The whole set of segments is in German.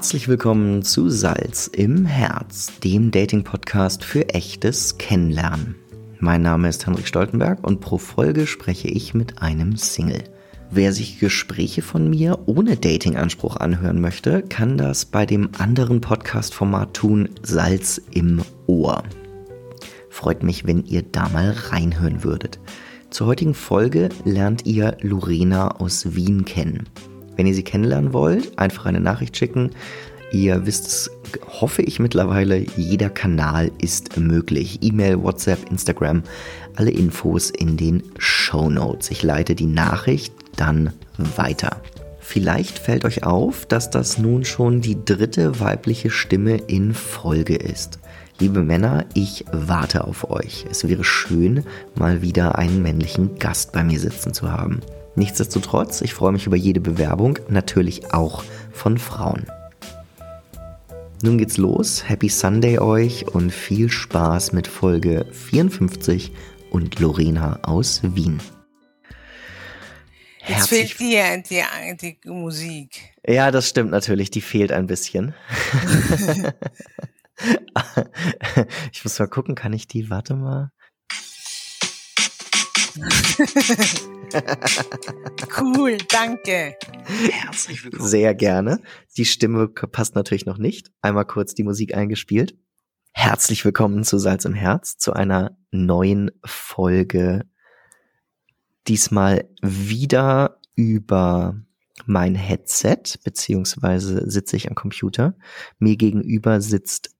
Herzlich willkommen zu Salz im Herz, dem Dating-Podcast für echtes Kennenlernen. Mein Name ist Henrik Stoltenberg und pro Folge spreche ich mit einem Single. Wer sich Gespräche von mir ohne Dating-Anspruch anhören möchte, kann das bei dem anderen Podcast-Format tun, Salz im Ohr. Freut mich, wenn ihr da mal reinhören würdet. Zur heutigen Folge lernt ihr Lorena aus Wien kennen. Wenn ihr sie kennenlernen wollt, einfach eine Nachricht schicken. Ihr wisst es, hoffe ich mittlerweile, jeder Kanal ist möglich. E-Mail, WhatsApp, Instagram, alle Infos in den Show Notes. Ich leite die Nachricht dann weiter. Vielleicht fällt euch auf, dass das nun schon die dritte weibliche Stimme in Folge ist. Liebe Männer, ich warte auf euch. Es wäre schön, mal wieder einen männlichen Gast bei mir sitzen zu haben. Nichtsdestotrotz, ich freue mich über jede Bewerbung, natürlich auch von Frauen. Nun geht's los. Happy Sunday euch und viel Spaß mit Folge 54 und Lorena aus Wien. Jetzt fehlt dir die, die Musik. Ja, das stimmt natürlich. Die fehlt ein bisschen. ich muss mal gucken, kann ich die, warte mal. cool, danke. Herzlich willkommen. Sehr gerne. Die Stimme passt natürlich noch nicht. Einmal kurz die Musik eingespielt. Herzlich willkommen zu Salz im Herz, zu einer neuen Folge. Diesmal wieder über mein Headset, beziehungsweise sitze ich am Computer. Mir gegenüber sitzt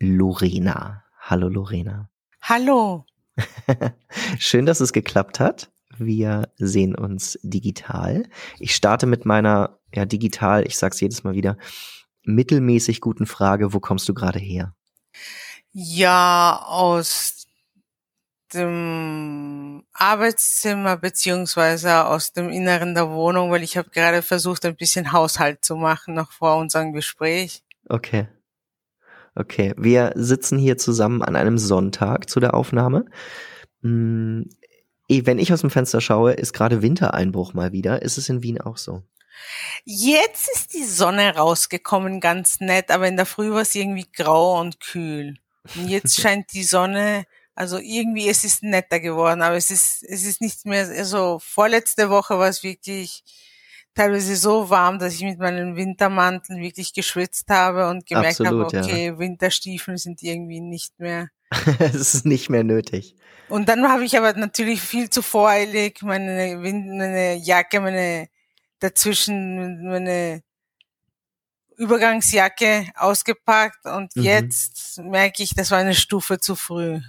Lorena. Hallo Lorena. Hallo. Schön, dass es geklappt hat. Wir sehen uns digital. Ich starte mit meiner, ja, digital, ich sag's jedes Mal wieder, mittelmäßig guten Frage, wo kommst du gerade her? Ja, aus dem Arbeitszimmer beziehungsweise aus dem Inneren der Wohnung, weil ich habe gerade versucht, ein bisschen Haushalt zu machen, noch vor unserem Gespräch. Okay. Okay, wir sitzen hier zusammen an einem Sonntag zu der Aufnahme. Hm, wenn ich aus dem Fenster schaue, ist gerade Wintereinbruch mal wieder. Ist es in Wien auch so? Jetzt ist die Sonne rausgekommen, ganz nett, aber in der Früh war es irgendwie grau und kühl. Und jetzt scheint die Sonne, also irgendwie es ist netter geworden, aber es ist, es ist nicht mehr, also vorletzte Woche war es wirklich teilweise so warm, dass ich mit meinem Wintermantel wirklich geschwitzt habe und gemerkt Absolut, habe, okay, ja. Winterstiefeln sind irgendwie nicht mehr. es ist nicht mehr nötig. Und dann habe ich aber natürlich viel zu voreilig meine, meine Jacke, meine dazwischen meine Übergangsjacke ausgepackt und mhm. jetzt merke ich, das war eine Stufe zu früh.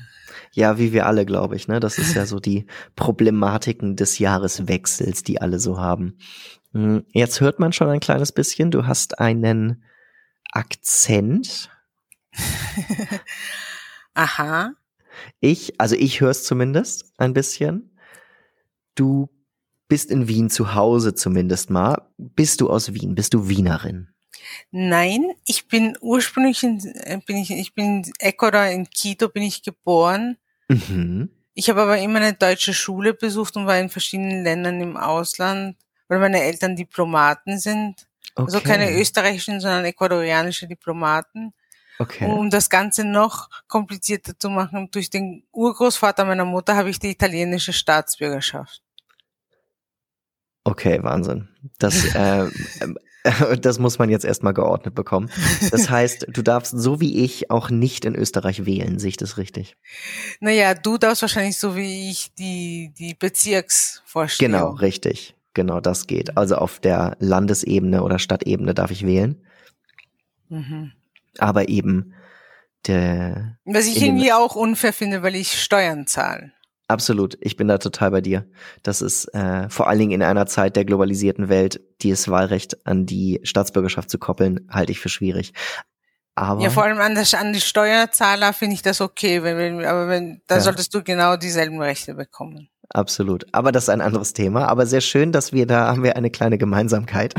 Ja, wie wir alle, glaube ich, ne? Das ist ja so die Problematiken des Jahreswechsels, die alle so haben. Hm, jetzt hört man schon ein kleines bisschen, du hast einen Akzent. Aha. Ich, also ich höre es zumindest ein bisschen. Du bist in Wien zu Hause zumindest mal. Bist du aus Wien? Bist du Wienerin? Nein, ich bin ursprünglich in, äh, bin ich, ich bin in Ecuador in Quito bin ich geboren. Mhm. Ich habe aber immer eine deutsche Schule besucht und war in verschiedenen Ländern im Ausland, weil meine Eltern Diplomaten sind. Also okay. Also keine österreichischen, sondern ecuadorianische Diplomaten. Okay. Um das Ganze noch komplizierter zu machen, durch den Urgroßvater meiner Mutter habe ich die italienische Staatsbürgerschaft. Okay, Wahnsinn. Das, äh, das muss man jetzt erstmal geordnet bekommen. Das heißt, du darfst so wie ich auch nicht in Österreich wählen, sehe ich das richtig? Naja, du darfst wahrscheinlich so wie ich die, die Bezirksvorstellung. Genau, richtig. Genau, das geht. Also auf der Landesebene oder Stadtebene darf ich wählen. Mhm aber eben der. Was ich irgendwie auch unfair finde, weil ich Steuern zahle. Absolut, ich bin da total bei dir. Das ist äh, vor allen Dingen in einer Zeit der globalisierten Welt, dieses Wahlrecht an die Staatsbürgerschaft zu koppeln, halte ich für schwierig. Aber ja, vor allem an, das, an die Steuerzahler finde ich das okay, wenn, wenn, aber wenn, da ja. solltest du genau dieselben Rechte bekommen. Absolut. Aber das ist ein anderes Thema. Aber sehr schön, dass wir da haben wir eine kleine Gemeinsamkeit.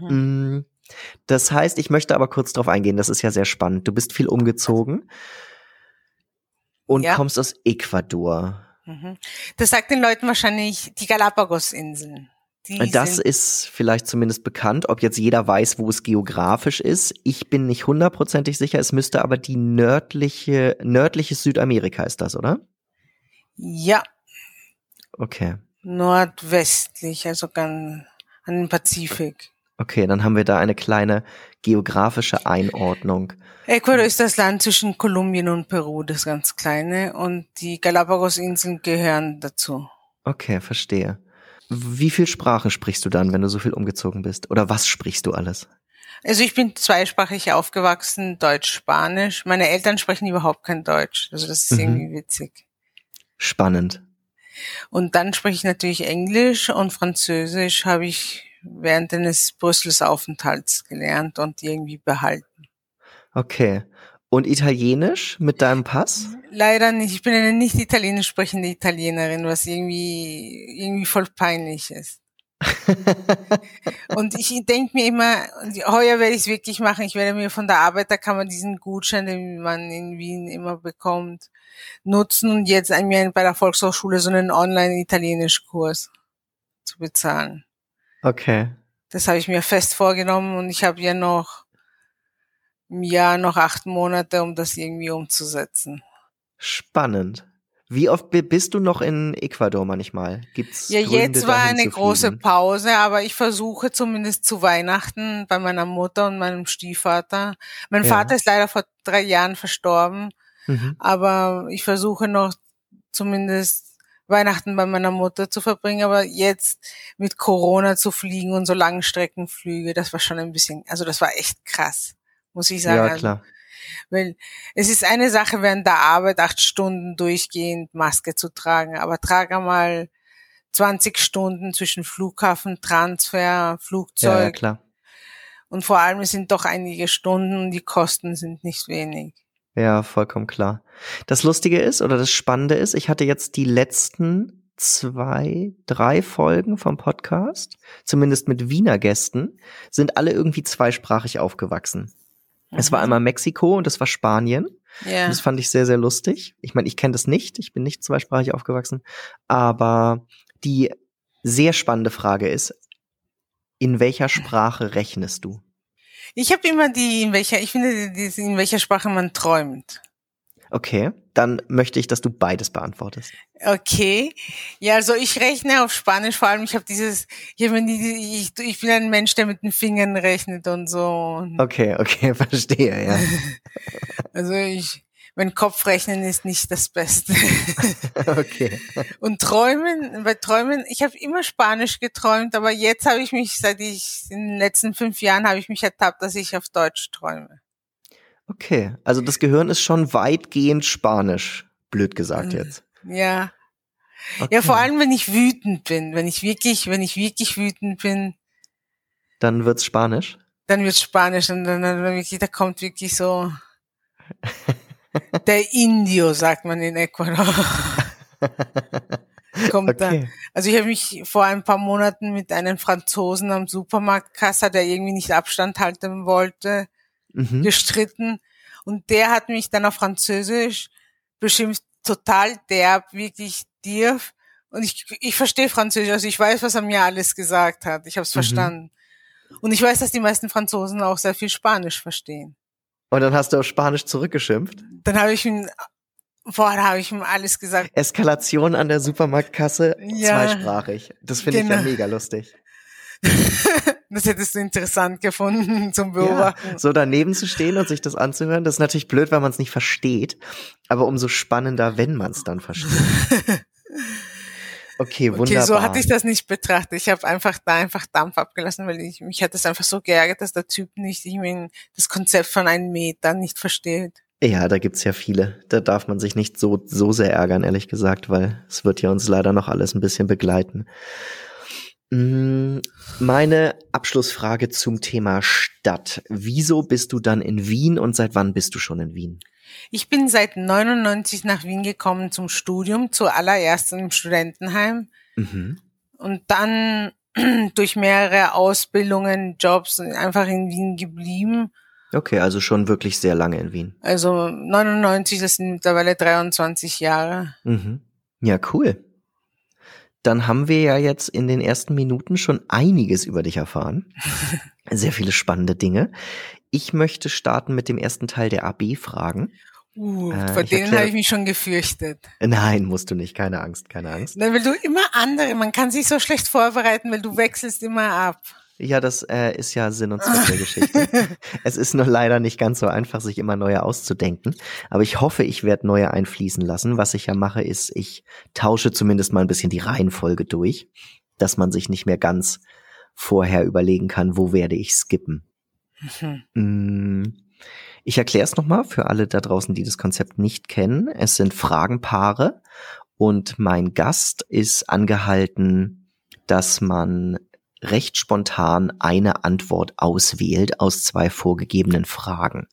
mhm. Das heißt, ich möchte aber kurz darauf eingehen, das ist ja sehr spannend. Du bist viel umgezogen und ja. kommst aus Ecuador. Mhm. Das sagt den Leuten wahrscheinlich die Galapagos-Inseln. das ist vielleicht zumindest bekannt, ob jetzt jeder weiß, wo es geografisch ist. Ich bin nicht hundertprozentig sicher. Es müsste aber die nördliche, nördliches Südamerika ist das, oder? Ja. Okay. Nordwestlich, also ganz an den Pazifik. Okay, dann haben wir da eine kleine geografische Einordnung. Ecuador ist das Land zwischen Kolumbien und Peru, das ganz kleine, und die Galapagos-Inseln gehören dazu. Okay, verstehe. Wie viel Sprache sprichst du dann, wenn du so viel umgezogen bist? Oder was sprichst du alles? Also ich bin zweisprachig aufgewachsen, Deutsch, Spanisch. Meine Eltern sprechen überhaupt kein Deutsch. Also das ist mhm. irgendwie witzig. Spannend. Und dann spreche ich natürlich Englisch und Französisch habe ich während eines Brüssels Aufenthalts gelernt und irgendwie behalten. Okay. Und Italienisch mit deinem Pass? Leider nicht. Ich bin eine nicht italienisch sprechende Italienerin, was irgendwie, irgendwie voll peinlich ist. und ich denke mir immer, heuer werde ich es wirklich machen. Ich werde mir von der Arbeiterkammer diesen Gutschein, den man in Wien immer bekommt, nutzen und jetzt mir bei der Volkshochschule so einen Online-Italienisch-Kurs zu bezahlen. Okay. Das habe ich mir fest vorgenommen und ich habe ja noch im Jahr noch acht Monate, um das irgendwie umzusetzen. Spannend. Wie oft bist du noch in Ecuador manchmal? Gibt's ja, Gründe, jetzt war eine große Pause, aber ich versuche zumindest zu Weihnachten bei meiner Mutter und meinem Stiefvater. Mein ja. Vater ist leider vor drei Jahren verstorben, mhm. aber ich versuche noch zumindest Weihnachten bei meiner Mutter zu verbringen, aber jetzt mit Corona zu fliegen und so Langstreckenflüge, das war schon ein bisschen, also das war echt krass muss ich sagen. Ja, klar. Weil es ist eine Sache, während der Arbeit acht Stunden durchgehend Maske zu tragen, aber trage mal 20 Stunden zwischen Flughafen, Transfer, Flugzeug. Ja, ja, klar. Und vor allem es sind doch einige Stunden, die Kosten sind nicht wenig. Ja, vollkommen klar. Das Lustige ist oder das Spannende ist, ich hatte jetzt die letzten zwei, drei Folgen vom Podcast, zumindest mit Wiener Gästen, sind alle irgendwie zweisprachig aufgewachsen. Es war mhm. einmal Mexiko und es war Spanien. Ja. das fand ich sehr, sehr lustig. Ich meine, ich kenne das nicht, ich bin nicht zweisprachig aufgewachsen. Aber die sehr spannende Frage ist, in welcher Sprache rechnest du? Ich habe immer die, in welcher, ich finde, die, in welcher Sprache man träumt. Okay, dann möchte ich, dass du beides beantwortest. Okay, ja, also ich rechne auf Spanisch, vor allem ich habe dieses, ich, hab ich, ich bin ein Mensch, der mit den Fingern rechnet und so. Okay, okay, verstehe, ja. also ich, mein Kopfrechnen ist nicht das Beste. okay. Und Träumen, bei Träumen, ich habe immer Spanisch geträumt, aber jetzt habe ich mich, seit ich in den letzten fünf Jahren habe ich mich ertappt, dass ich auf Deutsch träume. Okay, also das Gehirn ist schon weitgehend Spanisch, blöd gesagt jetzt. Ja. Okay. Ja, vor allem wenn ich wütend bin, wenn ich wirklich, wenn ich wirklich wütend bin. Dann wird's Spanisch? Dann wird's Spanisch und dann, dann wirklich, da kommt wirklich so der Indio, sagt man in Ecuador. kommt okay. da. Also ich habe mich vor ein paar Monaten mit einem Franzosen am Supermarktkasse, der irgendwie nicht Abstand halten wollte, mhm. gestritten. Und der hat mich dann auf Französisch beschimpft, total derb, wirklich dir. Und ich, ich verstehe Französisch, also ich weiß, was er mir alles gesagt hat. Ich habe es mhm. verstanden. Und ich weiß, dass die meisten Franzosen auch sehr viel Spanisch verstehen. Und dann hast du auf Spanisch zurückgeschimpft? Dann habe ich ihm, boah, da habe ich ihm alles gesagt. Eskalation an der Supermarktkasse, ja, zweisprachig. Das finde genau. ich ja genau. mega lustig. das hättest du interessant gefunden zum Beobachten. Ja, so daneben zu stehen und sich das anzuhören, das ist natürlich blöd, weil man es nicht versteht, aber umso spannender, wenn man es dann versteht. Okay, wunderbar. Okay, so hatte ich das nicht betrachtet. Ich habe einfach da einfach Dampf abgelassen, weil ich mich hat es einfach so geärgert, dass der Typ nicht, ich meine, das Konzept von einem Meter nicht versteht. Ja, da gibt's ja viele. Da darf man sich nicht so, so sehr ärgern, ehrlich gesagt, weil es wird ja uns leider noch alles ein bisschen begleiten. Mm, meine Abschlussfrage zum Thema Stadt. Wieso bist du dann in Wien und seit wann bist du schon in Wien? Ich bin seit 99 nach Wien gekommen zum Studium, zuallererst im Studentenheim mhm. und dann durch mehrere Ausbildungen, Jobs einfach in Wien geblieben. Okay, also schon wirklich sehr lange in Wien. Also 99, das sind mittlerweile 23 Jahre. Mhm. Ja, cool. dann haben wir ja jetzt in den ersten Minuten schon einiges über dich erfahren. Sehr viele spannende Dinge. Ich möchte starten mit dem ersten Teil der AB-Fragen. Uh, äh, vor denen habe ich mich schon gefürchtet. Nein, musst du nicht. Keine Angst, keine Angst. Nein, weil du immer andere, man kann sich so schlecht vorbereiten, weil du wechselst immer ab. Ja, das äh, ist ja Sinn und Zweck der Geschichte. es ist nur leider nicht ganz so einfach, sich immer neue auszudenken. Aber ich hoffe, ich werde neue einfließen lassen. Was ich ja mache, ist, ich tausche zumindest mal ein bisschen die Reihenfolge durch, dass man sich nicht mehr ganz vorher überlegen kann, wo werde ich skippen. Mhm. Mm, ich erkläre es nochmal für alle da draußen, die das Konzept nicht kennen. Es sind Fragenpaare und mein Gast ist angehalten, dass man recht spontan eine Antwort auswählt aus zwei vorgegebenen Fragen.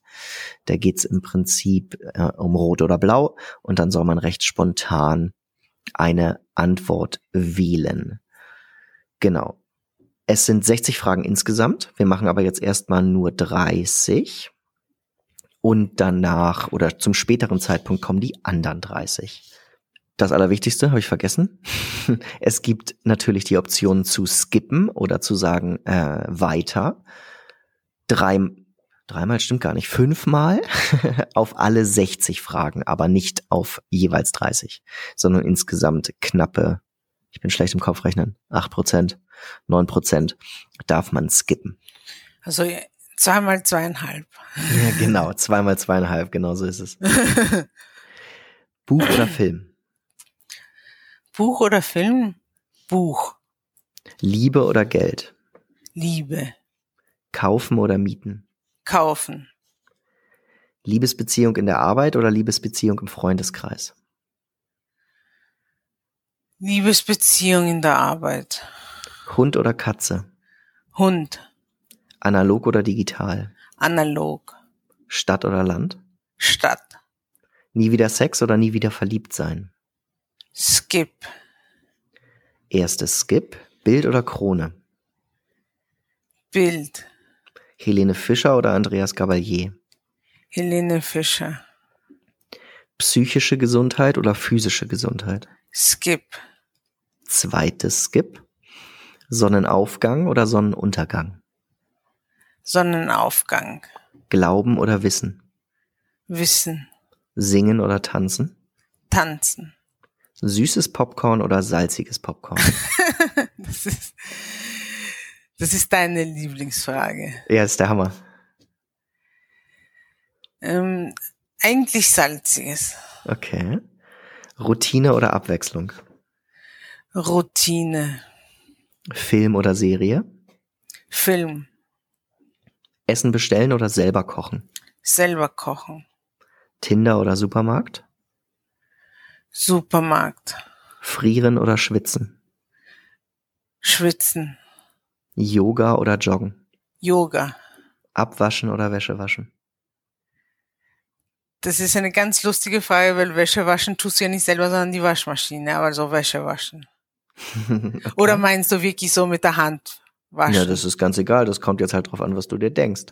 Da geht's im Prinzip äh, um Rot oder Blau und dann soll man recht spontan eine Antwort wählen. Genau. Es sind 60 Fragen insgesamt. Wir machen aber jetzt erstmal nur 30. Und danach oder zum späteren Zeitpunkt kommen die anderen 30. Das Allerwichtigste habe ich vergessen. Es gibt natürlich die Option zu skippen oder zu sagen äh, weiter. Drei, dreimal stimmt gar nicht, fünfmal auf alle 60 Fragen, aber nicht auf jeweils 30, sondern insgesamt knappe, ich bin schlecht im Kopfrechnen, 8 Prozent, 9 Prozent darf man skippen. Also zweimal zweieinhalb. Ja, genau, zweimal zweieinhalb, genau so ist es. Buch oder Film? Buch oder Film? Buch. Liebe oder Geld? Liebe. Kaufen oder mieten? Kaufen. Liebesbeziehung in der Arbeit oder Liebesbeziehung im Freundeskreis? Liebesbeziehung in der Arbeit. Hund oder Katze? Hund. Analog oder digital? Analog. Stadt oder Land? Stadt. Nie wieder Sex oder nie wieder verliebt sein? Skip. Erstes Skip. Bild oder Krone? Bild. Helene Fischer oder Andreas Gabalier? Helene Fischer. Psychische Gesundheit oder physische Gesundheit? Skip. Zweites Skip. Sonnenaufgang oder Sonnenuntergang? Sonnenaufgang. Glauben oder Wissen? Wissen. Singen oder tanzen? Tanzen. Süßes Popcorn oder salziges Popcorn? das, ist, das ist deine Lieblingsfrage. Ja, ist der Hammer. Ähm, eigentlich salziges. Okay. Routine oder Abwechslung? Routine. Film oder Serie? Film. Essen bestellen oder selber kochen? Selber kochen. Tinder oder Supermarkt? Supermarkt. Frieren oder schwitzen? Schwitzen. Yoga oder joggen? Yoga. Abwaschen oder Wäsche waschen? Das ist eine ganz lustige Frage, weil Wäsche waschen tust du ja nicht selber, sondern die Waschmaschine, aber so Wäsche waschen. Okay. Oder meinst du wirklich so mit der Hand waschen? Ja, das ist ganz egal. Das kommt jetzt halt drauf an, was du dir denkst.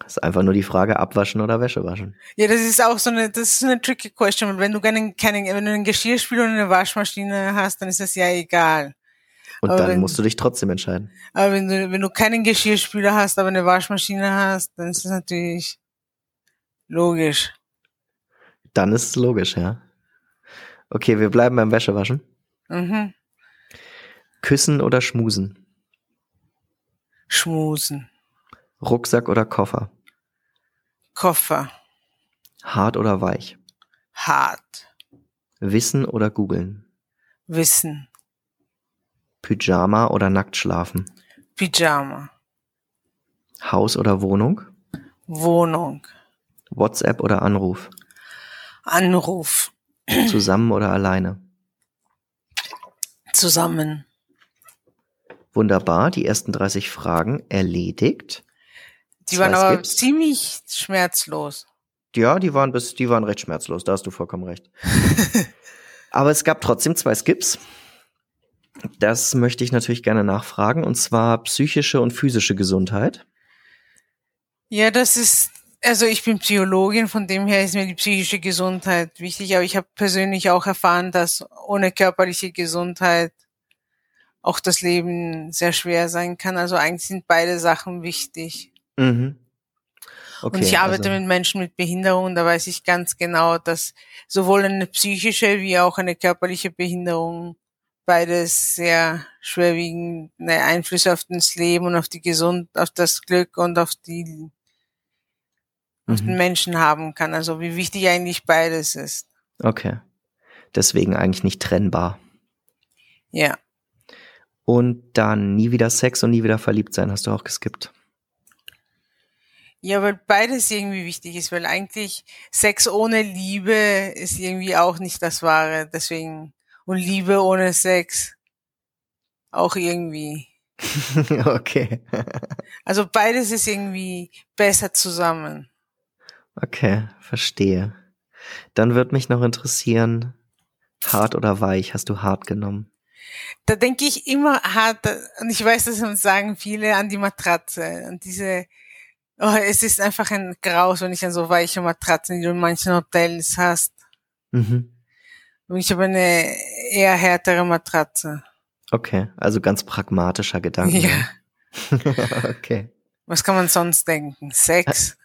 Das ist einfach nur die Frage, abwaschen oder Wäsche waschen. Ja, das ist auch so eine, das ist eine tricky question. Wenn du keinen, keinen, wenn du einen Geschirrspüler und eine Waschmaschine hast, dann ist das ja egal. Und aber dann wenn, musst du dich trotzdem entscheiden. Aber wenn du, wenn du keinen Geschirrspüler hast, aber eine Waschmaschine hast, dann ist das natürlich logisch. Dann ist es logisch, ja. Okay, wir bleiben beim Wäschewaschen. Mhm. Küssen oder schmusen? Schmusen. Rucksack oder Koffer? Koffer. Hart oder weich? Hart. Wissen oder googeln? Wissen. Pyjama oder nackt schlafen? Pyjama. Haus oder Wohnung? Wohnung. WhatsApp oder Anruf? Anruf. Zusammen oder alleine? Zusammen. Wunderbar, die ersten 30 Fragen erledigt. Die waren aber gibt's. ziemlich schmerzlos. Ja, die waren bis, die waren recht schmerzlos, da hast du vollkommen recht. aber es gab trotzdem zwei Skips. Das möchte ich natürlich gerne nachfragen, und zwar psychische und physische Gesundheit. Ja, das ist Also ich bin Psychologin, von dem her ist mir die psychische Gesundheit wichtig, aber ich habe persönlich auch erfahren, dass ohne körperliche Gesundheit auch das Leben sehr schwer sein kann. Also eigentlich sind beide Sachen wichtig. Mhm. Okay, und ich arbeite also. mit Menschen mit Behinderung, da weiß ich ganz genau, dass sowohl eine psychische wie auch eine körperliche Behinderung beides sehr schwerwiegende Einflüsse auf das Leben und auf die Gesund, auf das Glück und auf die auf den mhm. Menschen haben kann. Also wie wichtig eigentlich beides ist. Okay. Deswegen eigentlich nicht trennbar. Ja. Und dann nie wieder Sex und nie wieder verliebt sein, hast du auch geskippt. Ja, weil beides irgendwie wichtig ist, weil eigentlich Sex ohne Liebe ist irgendwie auch nicht das Wahre. Deswegen, und Liebe ohne Sex auch irgendwie. okay. also beides ist irgendwie besser zusammen. Okay, verstehe. Dann wird mich noch interessieren, hart oder weich, hast du hart genommen? Da denke ich immer hart, und ich weiß, das sagen viele an die Matratze und diese Oh, es ist einfach ein Graus, wenn ich an so weiche Matratzen, die du in manchen Hotels hast. Mhm. Und ich habe eine eher härtere Matratze. Okay, also ganz pragmatischer Gedanke. Ja. okay. Was kann man sonst denken? Sex?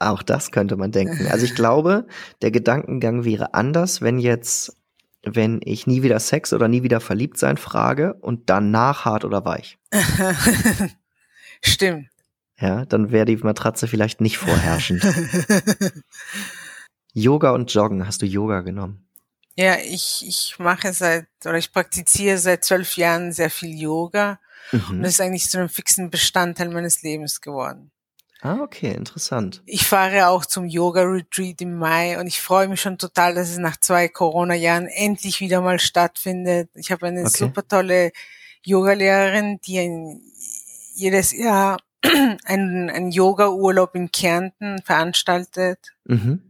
Auch das könnte man denken. Also ich glaube, der Gedankengang wäre anders, wenn jetzt, wenn ich nie wieder Sex oder nie wieder verliebt sein frage und danach hart oder weich. Stimmt ja, dann wäre die Matratze vielleicht nicht vorherrschend. Yoga und Joggen, hast du Yoga genommen? Ja, ich, ich mache seit, oder ich praktiziere seit zwölf Jahren sehr viel Yoga. Mhm. Und das ist eigentlich zu einem fixen Bestandteil meines Lebens geworden. Ah, okay, interessant. Ich fahre auch zum Yoga-Retreat im Mai und ich freue mich schon total, dass es nach zwei Corona-Jahren endlich wieder mal stattfindet. Ich habe eine okay. super tolle Yogalehrerin, die ein, jedes Jahr einen, einen Yoga-Urlaub in Kärnten veranstaltet. Mhm.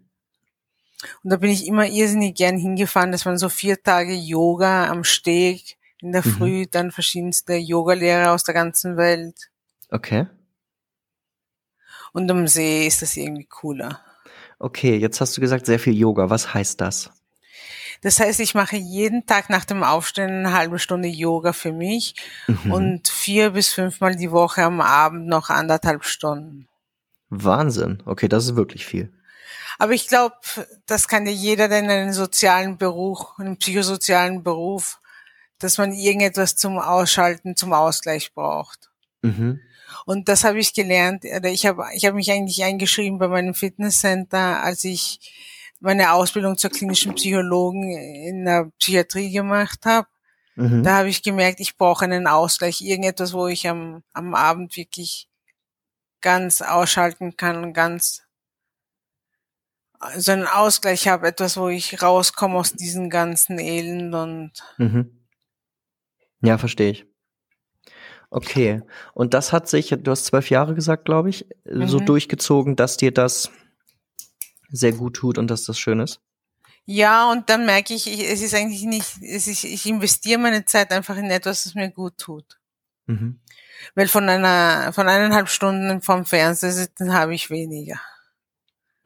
Und da bin ich immer irrsinnig gern hingefahren. Das waren so vier Tage Yoga am Steg in der mhm. Früh, dann verschiedenste Yogalehrer aus der ganzen Welt. Okay. Und am See ist das irgendwie cooler. Okay, jetzt hast du gesagt, sehr viel Yoga. Was heißt das? Das heißt, ich mache jeden Tag nach dem Aufstehen eine halbe Stunde Yoga für mich mhm. und vier bis fünfmal die Woche am Abend noch anderthalb Stunden. Wahnsinn. Okay, das ist wirklich viel. Aber ich glaube, das kann ja jeder, der in einem sozialen Beruf, einen psychosozialen Beruf, dass man irgendetwas zum Ausschalten, zum Ausgleich braucht. Mhm. Und das habe ich gelernt. Ich habe ich hab mich eigentlich eingeschrieben bei meinem Fitnesscenter, als ich meine Ausbildung zur klinischen Psychologen in der Psychiatrie gemacht habe, mhm. da habe ich gemerkt, ich brauche einen Ausgleich, irgendetwas, wo ich am, am Abend wirklich ganz ausschalten kann und ganz so einen Ausgleich habe, etwas, wo ich rauskomme aus diesen ganzen Elend und mhm. ja, verstehe ich. Okay. Und das hat sich, du hast zwölf Jahre gesagt, glaube ich, mhm. so durchgezogen, dass dir das sehr gut tut und dass das schön ist? Ja, und dann merke ich, ich es ist eigentlich nicht, es ist, ich investiere meine Zeit einfach in etwas, das mir gut tut. Mhm. Weil von einer, von eineinhalb Stunden vom Fernseher sitzen habe ich weniger.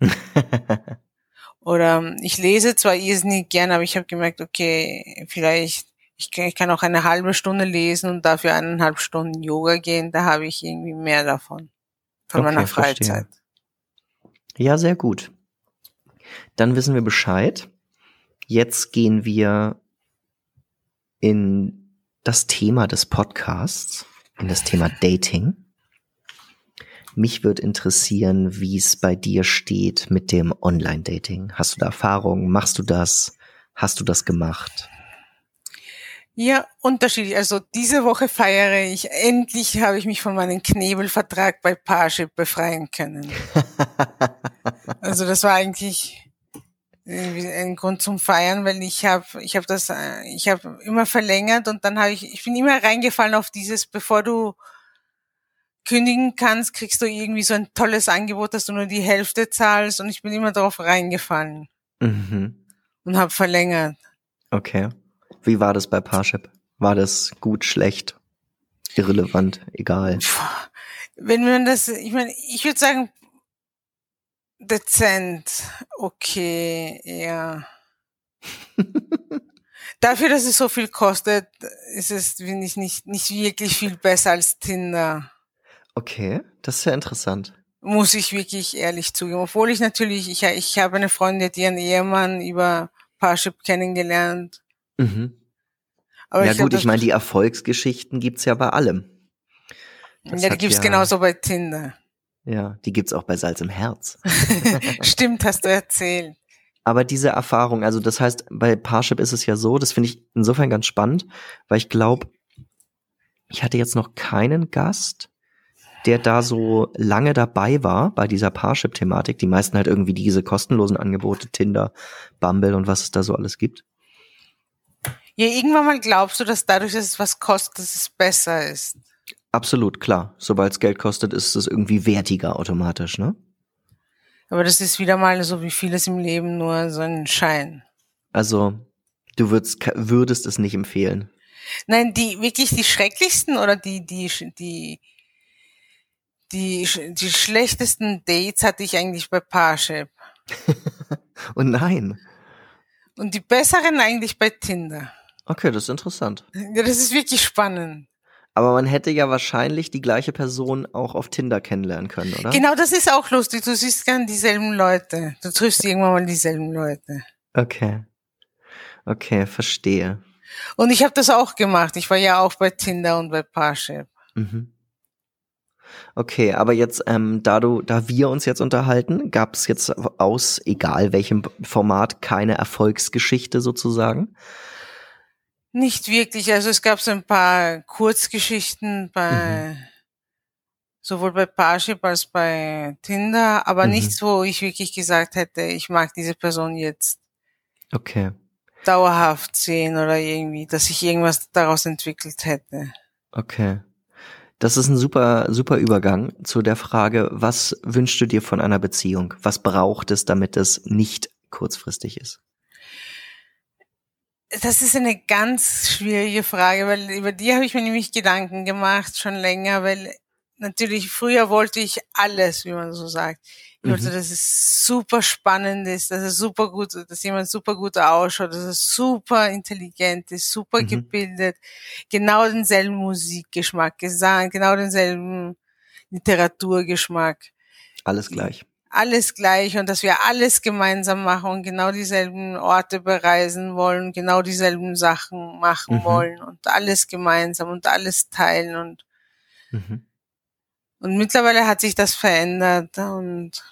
Oder ich lese zwar irrsinnig gern, aber ich habe gemerkt, okay, vielleicht, ich kann, ich kann auch eine halbe Stunde lesen und dafür eineinhalb Stunden Yoga gehen, da habe ich irgendwie mehr davon. Von okay, meiner Freizeit. Verstehe. Ja, sehr gut. Dann wissen wir Bescheid. Jetzt gehen wir in das Thema des Podcasts, in das Thema Dating. Mich würde interessieren, wie es bei dir steht mit dem Online-Dating. Hast du da Erfahrungen? Machst du das? Hast du das gemacht? Ja, unterschiedlich. Also diese Woche feiere ich. Endlich habe ich mich von meinem Knebelvertrag bei Parship befreien können. also das war eigentlich ein Grund zum Feiern, weil ich habe ich habe das äh, ich habe immer verlängert und dann habe ich ich bin immer reingefallen auf dieses bevor du kündigen kannst, kriegst du irgendwie so ein tolles Angebot, dass du nur die Hälfte zahlst und ich bin immer darauf reingefallen. Mhm. Und habe verlängert. Okay. Wie war das bei Parship? War das gut, schlecht, irrelevant, egal? Wenn man das, ich meine, ich würde sagen, Dezent. Okay, ja. Dafür, dass es so viel kostet, ist es, finde ich, nicht, nicht wirklich viel besser als Tinder. Okay, das ist ja interessant. Muss ich wirklich ehrlich zugeben. Obwohl ich natürlich, ich, ich habe eine Freundin, die ihren Ehemann über Parship kennengelernt. Mhm. Aber ja ich gut, glaub, ich meine, die Erfolgsgeschichten gibt's ja bei allem. Das ja, die gibt's ja, genauso bei Tinder. Ja, die gibt's auch bei Salz im Herz. Stimmt, hast du erzählt. Aber diese Erfahrung, also das heißt, bei Parship ist es ja so, das finde ich insofern ganz spannend, weil ich glaube, ich hatte jetzt noch keinen Gast, der da so lange dabei war bei dieser Parship-Thematik. Die meisten halt irgendwie diese kostenlosen Angebote, Tinder, Bumble und was es da so alles gibt. Ja, irgendwann mal glaubst du, dass dadurch, dass es was kostet, dass es besser ist. Absolut, klar. Sobald es Geld kostet, ist es irgendwie wertiger automatisch, ne? Aber das ist wieder mal so wie vieles im Leben nur so ein Schein. Also, du würdest, würdest es nicht empfehlen. Nein, die wirklich die schrecklichsten oder die, die, die, die, die schlechtesten Dates hatte ich eigentlich bei Parship. Und nein. Und die besseren eigentlich bei Tinder. Okay, das ist interessant. Ja, das ist wirklich spannend. Aber man hätte ja wahrscheinlich die gleiche Person auch auf Tinder kennenlernen können, oder? Genau, das ist auch lustig. Du siehst gern dieselben Leute. Du triffst irgendwann mal dieselben Leute. Okay. Okay, verstehe. Und ich habe das auch gemacht. Ich war ja auch bei Tinder und bei Parship. Mhm. Okay, aber jetzt, ähm, da du, da wir uns jetzt unterhalten, gab es jetzt aus egal welchem Format keine Erfolgsgeschichte sozusagen? Nicht wirklich. Also es gab so ein paar Kurzgeschichten bei mhm. sowohl bei Parship als bei Tinder, aber mhm. nichts, wo ich wirklich gesagt hätte, ich mag diese Person jetzt. Okay. Dauerhaft sehen oder irgendwie, dass sich irgendwas daraus entwickelt hätte. Okay. Das ist ein super, super Übergang zu der Frage, was wünschst du dir von einer Beziehung? Was braucht es, damit es nicht kurzfristig ist? Das ist eine ganz schwierige Frage, weil über die habe ich mir nämlich Gedanken gemacht, schon länger, weil natürlich früher wollte ich alles, wie man so sagt. Ich wollte, mhm. dass es super spannend ist, dass es super gut, dass jemand super gut ausschaut, dass es super intelligent ist, super mhm. gebildet, genau denselben Musikgeschmack, Gesang, genau denselben Literaturgeschmack. Alles gleich alles gleich und dass wir alles gemeinsam machen und genau dieselben Orte bereisen wollen, genau dieselben Sachen machen mhm. wollen und alles gemeinsam und alles teilen und mhm. und mittlerweile hat sich das verändert und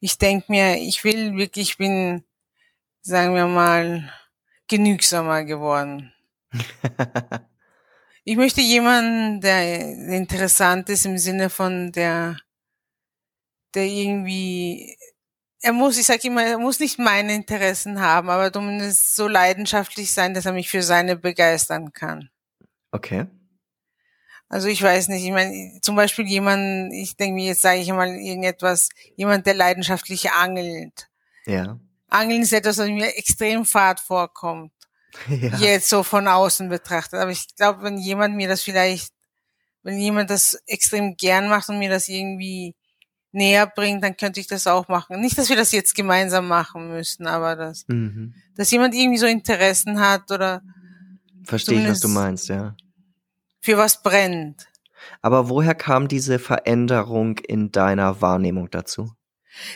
ich denke mir, ich will wirklich, ich bin, sagen wir mal, genügsamer geworden. ich möchte jemanden, der interessant ist im Sinne von der der irgendwie, er muss, ich sag immer, er muss nicht meine Interessen haben, aber zumindest so leidenschaftlich sein, dass er mich für seine begeistern kann. Okay. Also ich weiß nicht, ich meine, zum Beispiel jemand, ich denke mir, jetzt sage ich mal irgendetwas, jemand, der leidenschaftlich angelt. Ja. Angeln ist etwas, was mir extrem fad vorkommt. Ja. Jetzt so von außen betrachtet. Aber ich glaube, wenn jemand mir das vielleicht, wenn jemand das extrem gern macht und mir das irgendwie näher bringt, dann könnte ich das auch machen. Nicht, dass wir das jetzt gemeinsam machen müssen, aber dass, mhm. dass jemand irgendwie so Interessen hat oder Verstehe ich, was du meinst, ja. Für was brennt. Aber woher kam diese Veränderung in deiner Wahrnehmung dazu?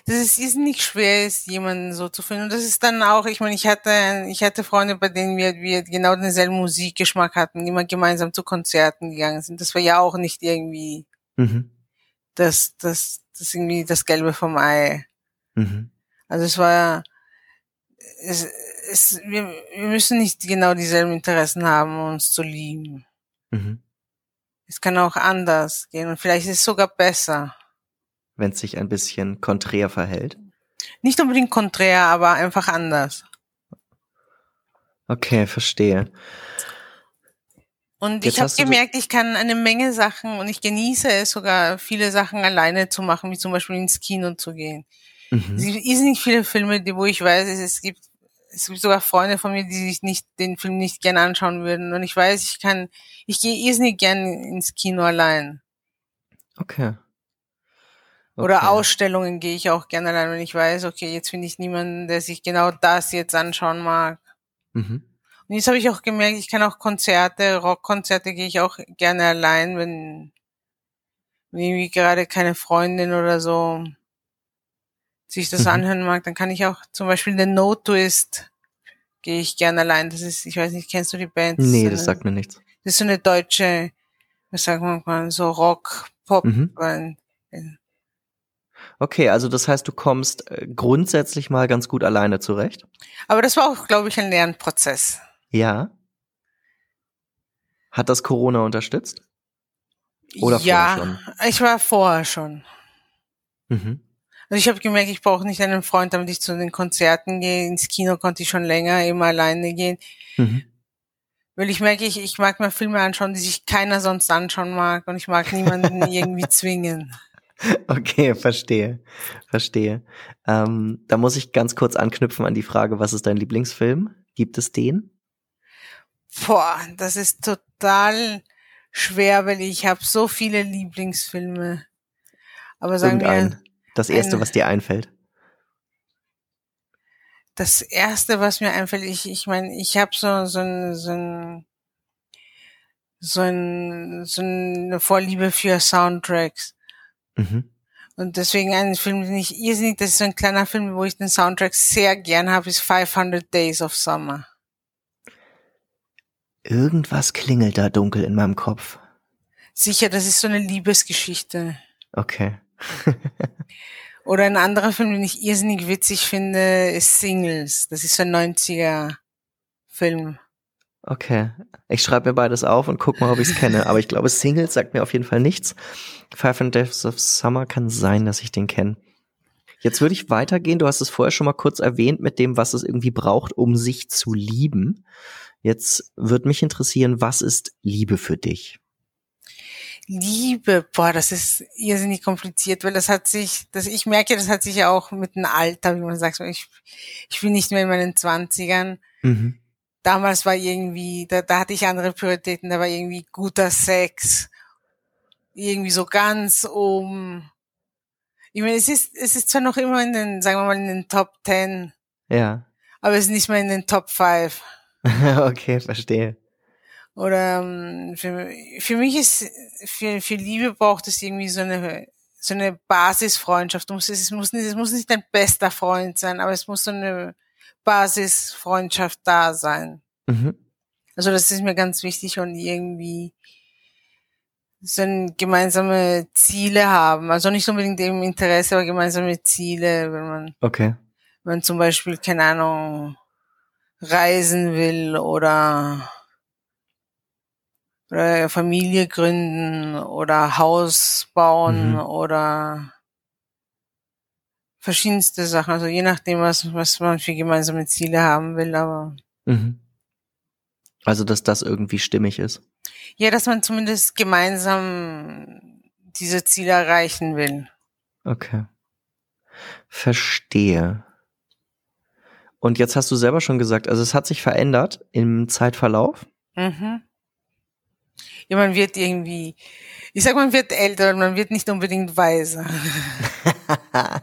Das ist, ist nicht schwer, ist jemanden so zu finden. Und das ist dann auch, ich meine, ich hatte, ich hatte Freunde, bei denen wir, wir genau denselben Musikgeschmack hatten, die immer gemeinsam zu Konzerten gegangen sind. Das war ja auch nicht irgendwie mhm. Das, das, das ist irgendwie das Gelbe vom Ei. Mhm. Also es war, es, es, wir, wir müssen nicht genau dieselben Interessen haben, um uns zu lieben. Mhm. Es kann auch anders gehen und vielleicht ist es sogar besser. Wenn es sich ein bisschen konträr verhält? Nicht unbedingt konträr, aber einfach anders. Okay, verstehe. Und Jetzt ich habe gemerkt, ich kann eine Menge Sachen und ich genieße es sogar, viele Sachen alleine zu machen, wie zum Beispiel ins Kino zu gehen. Mhm. Es gibt nicht viele Filme, die, wo ich weiß, es gibt, es gibt sogar Freunde von mir, die sich nicht, den Film nicht gern anschauen würden. Und ich weiß, ich kann, ich gehe irrsinnig gern ins Kino allein. Okay. Okay. Oder Ausstellungen gehe ich auch gerne allein, wenn ich weiß, okay, jetzt finde ich niemanden, der sich genau das jetzt anschauen mag. Mhm. Und jetzt habe ich auch gemerkt, ich kann auch Konzerte, Rockkonzerte gehe ich auch gerne allein, wenn, wenn irgendwie gerade keine Freundin oder so sich das mhm. anhören mag, dann kann ich auch zum Beispiel den No Twist gehe ich gerne allein. Das ist, ich weiß nicht, kennst du die Band? Nee, das, sagt mir nichts. Das ist so eine deutsche, was sagt man mal, so Rock, Pop. Mhm. Okay, also das heißt, du kommst äh, grundsätzlich mal ganz gut alleine zurecht. Aber das war auch, glaube ich, ein Lernprozess. Ja. Hat das Corona unterstützt? Oder ja, vorher schon? ich war vorher schon. Mhm. Also ich habe gemerkt, ich brauche nicht einen Freund, damit ich zu den Konzerten gehe. Ins Kino konnte ich schon länger immer alleine gehen. Mhm. Weil ich merke, ich, ich mag mir Filme anschauen, die sich keiner sonst anschauen mag und ich mag niemanden irgendwie zwingen. Okay, verstehe, verstehe. Ähm, da muss ich ganz kurz anknüpfen an die Frage, was ist dein Lieblingsfilm? Gibt es den? Boah, das ist total schwer, weil ich habe so viele Lieblingsfilme. Aber sagen Irgendein. wir. Das erste, eine, was dir einfällt. Das erste, was mir einfällt, ich, ich meine, ich habe so, so ein, so ein so, ein, so eine Vorliebe für Soundtracks. Mhm. Und deswegen einen Film, den ich irrsinnig, das ist so ein kleiner Film, wo ich den Soundtrack sehr gern habe, ist 500 Days of Summer. Irgendwas klingelt da dunkel in meinem Kopf. Sicher, das ist so eine Liebesgeschichte. Okay. Oder ein anderer Film, den ich irrsinnig witzig finde, ist Singles. Das ist so ein 90er Film. Okay. Ich schreibe mir beides auf und guck mal, ob ich es kenne. Aber ich glaube, Singles sagt mir auf jeden Fall nichts. Five and Deaths of Summer kann sein, dass ich den kenne. Jetzt würde ich weitergehen. Du hast es vorher schon mal kurz erwähnt mit dem, was es irgendwie braucht, um sich zu lieben. Jetzt würde mich interessieren, was ist Liebe für dich? Liebe, boah, das ist irrsinnig kompliziert, weil das hat sich, das, ich merke, das hat sich ja auch mit dem Alter, wie man sagt, ich, ich bin nicht mehr in meinen Zwanzigern. Mhm. Damals war irgendwie, da, da hatte ich andere Prioritäten, da war irgendwie guter Sex, irgendwie so ganz um. Ich meine, es ist, es ist zwar noch immer in den, sagen wir mal, in den Top Ten. Ja. Aber es ist nicht mehr in den Top Five. okay, verstehe. Oder ähm, für, für mich ist, für, für Liebe braucht es irgendwie so eine, so eine Basisfreundschaft. Es muss, nicht, es muss nicht dein bester Freund sein, aber es muss so eine Basisfreundschaft da sein. Mhm. Also das ist mir ganz wichtig und irgendwie so ein gemeinsame Ziele haben. Also nicht unbedingt eben Interesse, aber gemeinsame Ziele, wenn man, okay. wenn man zum Beispiel, keine Ahnung, reisen will oder oder Familie gründen oder Haus bauen mhm. oder verschiedenste Sachen. Also je nachdem, was, was man für gemeinsame Ziele haben will, aber. Mhm. Also, dass das irgendwie stimmig ist. Ja, dass man zumindest gemeinsam diese Ziele erreichen will. Okay. Verstehe. Und jetzt hast du selber schon gesagt, also es hat sich verändert im Zeitverlauf. Mhm ja, man wird irgendwie, ich sag, man wird älter, man wird nicht unbedingt weiser.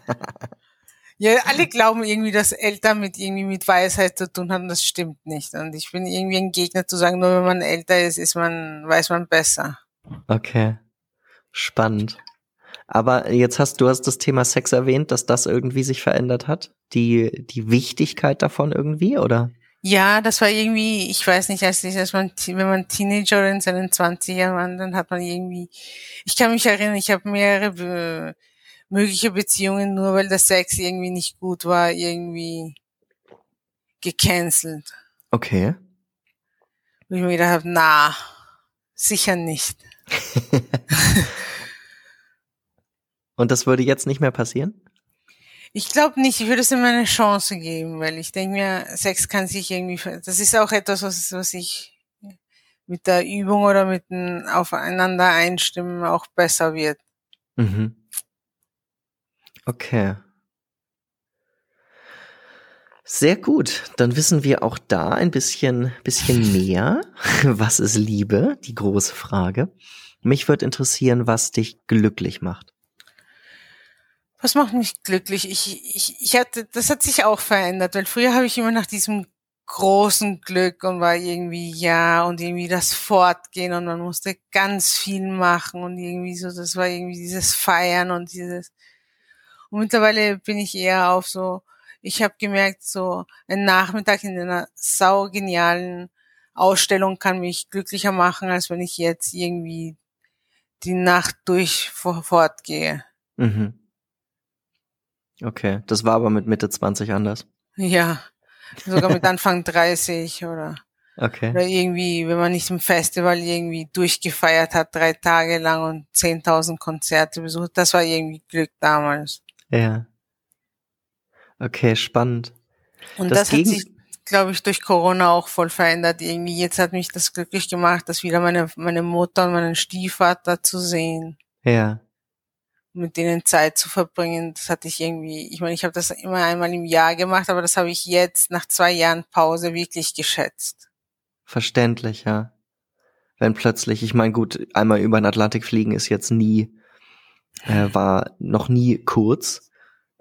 ja, alle glauben irgendwie, dass älter mit irgendwie mit Weisheit zu tun haben, das stimmt nicht. Und ich bin irgendwie ein Gegner zu sagen, nur wenn man älter ist, ist man, weiß man besser. Okay. Spannend. Aber jetzt hast du hast das Thema Sex erwähnt, dass das irgendwie sich verändert hat. Die, die Wichtigkeit davon irgendwie, oder? Ja, das war irgendwie, ich weiß nicht, als, ich, als man, wenn man Teenager in seinen 20ern war, dann hat man irgendwie, ich kann mich erinnern, ich habe mehrere be mögliche Beziehungen, nur weil der Sex irgendwie nicht gut war, irgendwie gecancelt. Okay. Und ich mir gedacht habe, na, sicher nicht. Und das würde jetzt nicht mehr passieren? Ich glaube nicht, ich würde es immer eine Chance geben, weil ich denke mir, Sex kann sich irgendwie, das ist auch etwas, was, was ich mit der Übung oder mit dem Aufeinander einstimmen auch besser wird. Mhm. Okay. Sehr gut. Dann wissen wir auch da ein bisschen, bisschen mehr. Was ist Liebe? Die große Frage. Mich würde interessieren, was dich glücklich macht. Was macht mich glücklich? Ich, ich, ich hatte, das hat sich auch verändert, weil früher habe ich immer nach diesem großen Glück und war irgendwie ja und irgendwie das Fortgehen und man musste ganz viel machen und irgendwie so, das war irgendwie dieses Feiern und dieses und mittlerweile bin ich eher auf so, ich habe gemerkt, so ein Nachmittag in einer saugenialen Ausstellung kann mich glücklicher machen, als wenn ich jetzt irgendwie die Nacht durch fortgehe. Mhm. Okay, das war aber mit Mitte 20 anders. Ja, sogar mit Anfang 30 oder Okay. Oder irgendwie, wenn man nicht im Festival irgendwie durchgefeiert hat, drei Tage lang und 10.000 Konzerte besucht, das war irgendwie Glück damals. Ja. Okay, spannend. Und das, das hat sich, glaube ich, durch Corona auch voll verändert. Irgendwie jetzt hat mich das glücklich gemacht, dass wieder meine, meine Mutter und meinen Stiefvater zu sehen. Ja mit denen Zeit zu verbringen. Das hatte ich irgendwie, ich meine, ich habe das immer einmal im Jahr gemacht, aber das habe ich jetzt nach zwei Jahren Pause wirklich geschätzt. Verständlich, ja. Wenn plötzlich, ich meine, gut, einmal über den Atlantik fliegen ist jetzt nie, äh, war noch nie kurz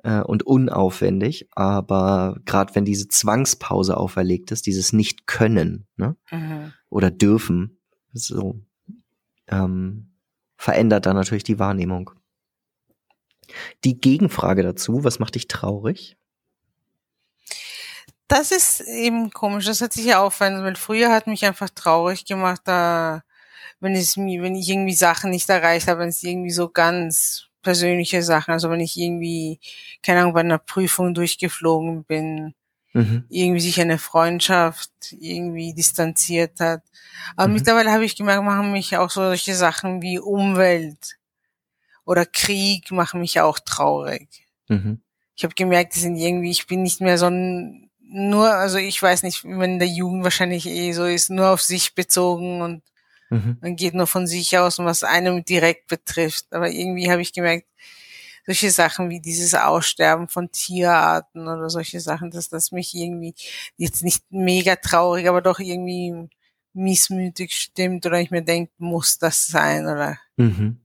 äh, und unaufwendig, aber gerade wenn diese Zwangspause auferlegt ist, dieses Nicht-Können ne? Mhm. oder Dürfen, so ähm, verändert dann natürlich die Wahrnehmung. Die Gegenfrage dazu, was macht dich traurig? Das ist eben komisch, das hat sich ja aufwenden, weil früher hat mich einfach traurig gemacht, da, wenn es mir, wenn ich irgendwie Sachen nicht erreicht habe, wenn es irgendwie so ganz persönliche Sachen, also wenn ich irgendwie, keine Ahnung, bei einer Prüfung durchgeflogen bin, mhm. irgendwie sich eine Freundschaft irgendwie distanziert hat. Aber mhm. mittlerweile habe ich gemerkt, machen mich auch solche Sachen wie Umwelt oder Krieg machen mich auch traurig. Mhm. Ich habe gemerkt, die sind irgendwie, ich bin nicht mehr so ein, nur, also ich weiß nicht, wenn der Jugend wahrscheinlich eh so ist, nur auf sich bezogen und mhm. man geht nur von sich aus und was einem direkt betrifft. Aber irgendwie habe ich gemerkt, solche Sachen wie dieses Aussterben von Tierarten oder solche Sachen, dass das mich irgendwie jetzt nicht mega traurig, aber doch irgendwie missmütig stimmt oder ich mir denke, muss das sein oder mhm.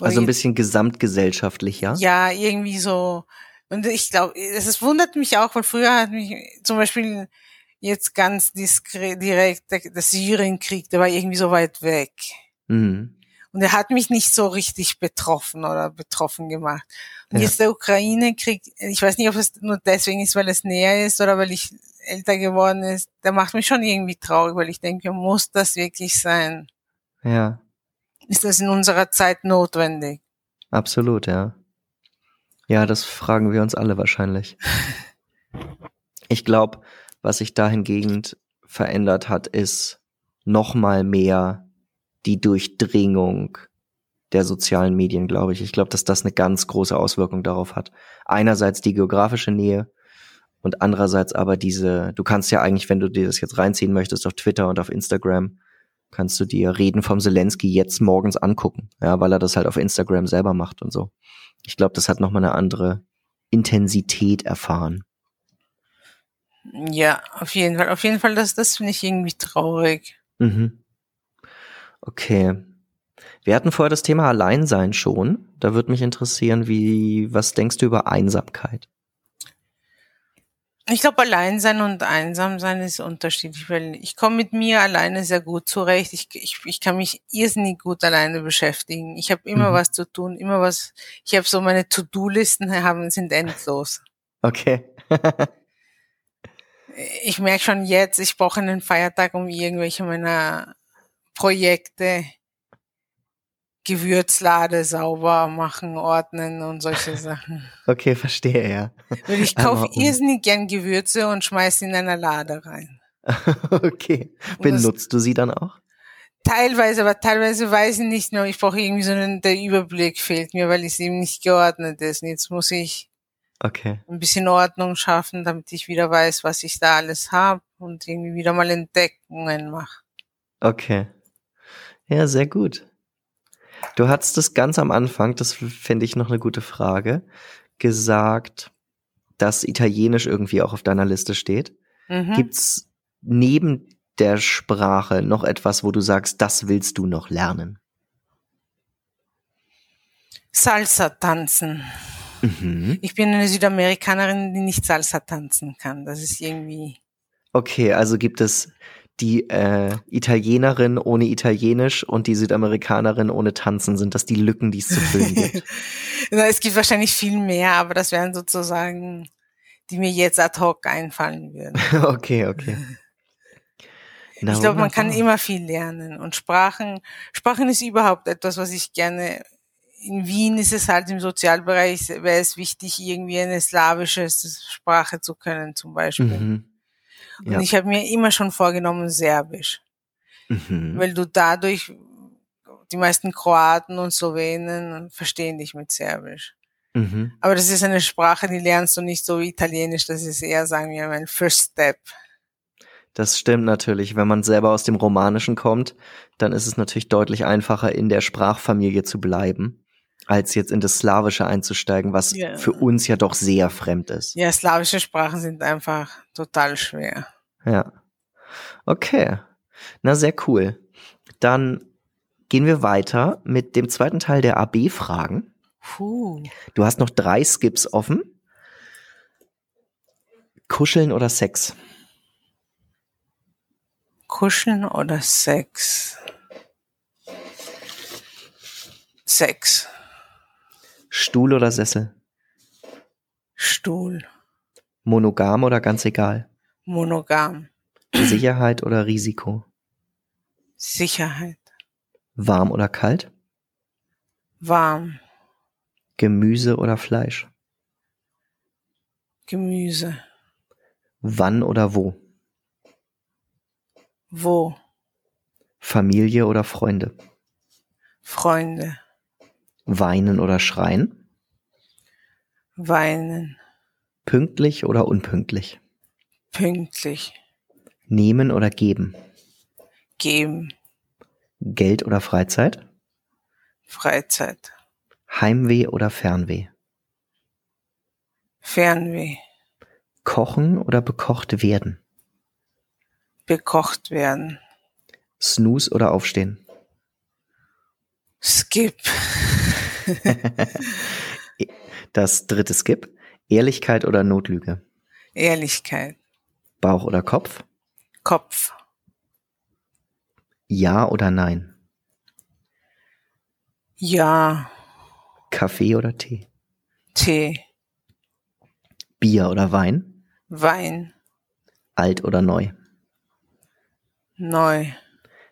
Also ein bisschen gesamtgesellschaftlich, ja? Ja, irgendwie so. Und ich glaube, es wundert mich auch, weil früher hat mich zum Beispiel jetzt ganz diskret, direkt der, der Syrienkrieg, der war irgendwie so weit weg. Mhm. Und er hat mich nicht so richtig betroffen oder betroffen gemacht. Und ja. jetzt der Ukraine-Krieg, ich weiß nicht, ob es nur deswegen ist, weil es näher ist oder weil ich älter geworden ist, der macht mich schon irgendwie traurig, weil ich denke, muss das wirklich sein? Ja ist das in unserer Zeit notwendig? Absolut, ja. Ja, das fragen wir uns alle wahrscheinlich. Ich glaube, was sich dahingegen verändert hat, ist nochmal mehr die Durchdringung der sozialen Medien, glaube ich. Ich glaube, dass das eine ganz große Auswirkung darauf hat. Einerseits die geografische Nähe und andererseits aber diese, du kannst ja eigentlich, wenn du dir das jetzt reinziehen möchtest, auf Twitter und auf Instagram, kannst du dir Reden vom Zelensky jetzt morgens angucken, ja, weil er das halt auf Instagram selber macht und so. Ich glaube, das hat nochmal eine andere Intensität erfahren. Ja, auf jeden Fall. Auf jeden Fall, das, das finde ich irgendwie traurig. Mhm. Okay. Wir hatten vorher das Thema Alleinsein schon. Da würde mich interessieren, wie, was denkst du über Einsamkeit? Ich glaube, allein sein und einsam sein ist unterschiedlich, weil ich komme mit mir alleine sehr gut zurecht. Ich, ich, ich kann mich irrsinnig gut alleine beschäftigen. Ich habe immer mhm. was zu tun, immer was. Ich habe so meine To-Do-Listen haben sind endlos. Okay. ich merke schon jetzt, ich brauche einen Feiertag, um irgendwelche meiner Projekte Gewürzlade sauber machen, ordnen und solche Sachen. Okay, verstehe, ja. Weil ich kaufe irrsinnig gern Gewürze und schmeiße in einer Lade rein. okay. Benutzt du sie dann auch? Teilweise, aber teilweise weiß ich nicht mehr. Ich brauche irgendwie so einen, der Überblick fehlt mir, weil es eben nicht geordnet ist. Und jetzt muss ich okay. ein bisschen Ordnung schaffen, damit ich wieder weiß, was ich da alles habe und irgendwie wieder mal Entdeckungen mache. Okay. Ja, sehr gut. Du hattest es ganz am Anfang, das finde ich noch eine gute Frage, gesagt, dass Italienisch irgendwie auch auf deiner Liste steht. Mhm. Gibt's neben der Sprache noch etwas, wo du sagst, das willst du noch lernen? Salsa tanzen. Mhm. Ich bin eine Südamerikanerin, die nicht Salsa tanzen kann. Das ist irgendwie. Okay, also gibt es die äh, Italienerin ohne Italienisch und die Südamerikanerin ohne Tanzen. Sind das die Lücken, die es zu füllen gibt? Na, es gibt wahrscheinlich viel mehr, aber das wären sozusagen, die mir jetzt ad hoc einfallen würden. okay, okay. Na, ich glaube, man kann immer viel lernen und Sprachen, Sprachen ist überhaupt etwas, was ich gerne in Wien ist es halt im Sozialbereich, wäre es wichtig, irgendwie eine slawische Sprache zu können, zum Beispiel. Mhm. Ja. Und ich habe mir immer schon vorgenommen, Serbisch. Mhm. Weil du dadurch, die meisten Kroaten und Slowenen verstehen dich mit Serbisch. Mhm. Aber das ist eine Sprache, die lernst du nicht so wie Italienisch, das ist eher, sagen wir, mein First Step. Das stimmt natürlich. Wenn man selber aus dem Romanischen kommt, dann ist es natürlich deutlich einfacher, in der Sprachfamilie zu bleiben als jetzt in das Slawische einzusteigen, was ja. für uns ja doch sehr fremd ist. Ja, slawische Sprachen sind einfach total schwer. Ja. Okay. Na, sehr cool. Dann gehen wir weiter mit dem zweiten Teil der AB-Fragen. Puh. Du hast noch drei Skips offen. Kuscheln oder Sex? Kuscheln oder Sex? Sex. Stuhl oder Sessel? Stuhl. Monogam oder ganz egal? Monogam. Sicherheit oder Risiko? Sicherheit. Warm oder kalt? Warm. Gemüse oder Fleisch? Gemüse. Wann oder wo? Wo? Familie oder Freunde? Freunde. Weinen oder schreien? Weinen. Pünktlich oder unpünktlich? Pünktlich. Nehmen oder geben? Geben. Geld oder Freizeit? Freizeit. Heimweh oder Fernweh? Fernweh. Kochen oder bekocht werden? Bekocht werden. Snooze oder aufstehen? Skip. das dritte Skip. Ehrlichkeit oder Notlüge? Ehrlichkeit. Bauch oder Kopf? Kopf. Ja oder nein? Ja. Kaffee oder Tee? Tee. Bier oder Wein? Wein. Alt oder neu? Neu.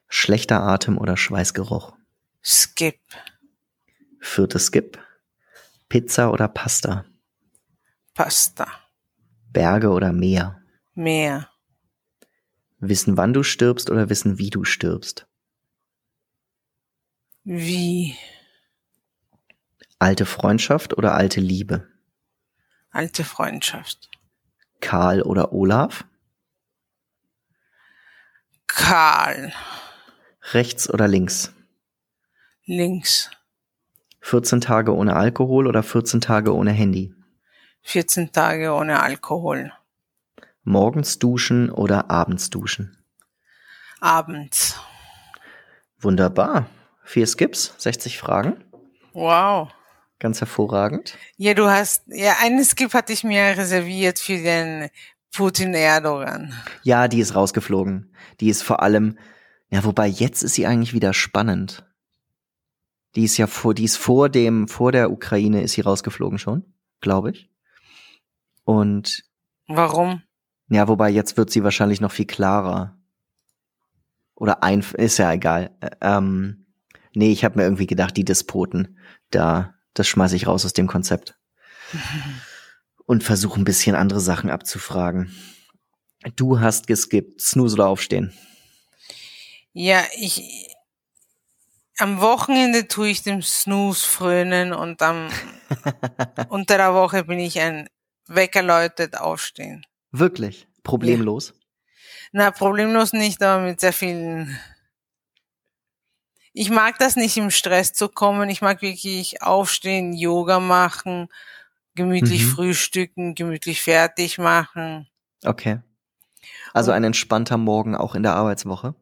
Schlechter Atem oder Schweißgeruch? Skip. Viertes Skip. Pizza oder Pasta? Pasta. Berge oder Meer? Meer. Wissen, wann du stirbst oder wissen, wie du stirbst? Wie? Alte Freundschaft oder alte Liebe? Alte Freundschaft. Karl oder Olaf? Karl. Rechts oder links? Links. 14 Tage ohne Alkohol oder 14 Tage ohne Handy? 14 Tage ohne Alkohol. Morgens duschen oder abends duschen? Abends. Wunderbar. Vier Skips, 60 Fragen. Wow. Ganz hervorragend. Ja, du hast, ja, einen Skip hatte ich mir reserviert für den Putin Erdogan. Ja, die ist rausgeflogen. Die ist vor allem, ja, wobei jetzt ist sie eigentlich wieder spannend. Die ist ja vor, die ist vor dem, vor der Ukraine ist sie rausgeflogen schon, glaube ich. Und warum? Ja, wobei jetzt wird sie wahrscheinlich noch viel klarer. Oder ein, ist ja egal. Ähm, nee, ich habe mir irgendwie gedacht, die Despoten, da, das schmeiße ich raus aus dem Konzept. Und versuche ein bisschen andere Sachen abzufragen. Du hast geskippt, Snooze oder Aufstehen? Ja, ich, am Wochenende tue ich dem Snooze frönen und am unter der Woche bin ich ein Weckerläutet aufstehen. Wirklich? Problemlos? Ja. Na, problemlos nicht, aber mit sehr vielen. Ich mag das nicht im Stress zu kommen. Ich mag wirklich aufstehen, Yoga machen, gemütlich mhm. frühstücken, gemütlich fertig machen. Okay. Also ein entspannter Morgen auch in der Arbeitswoche?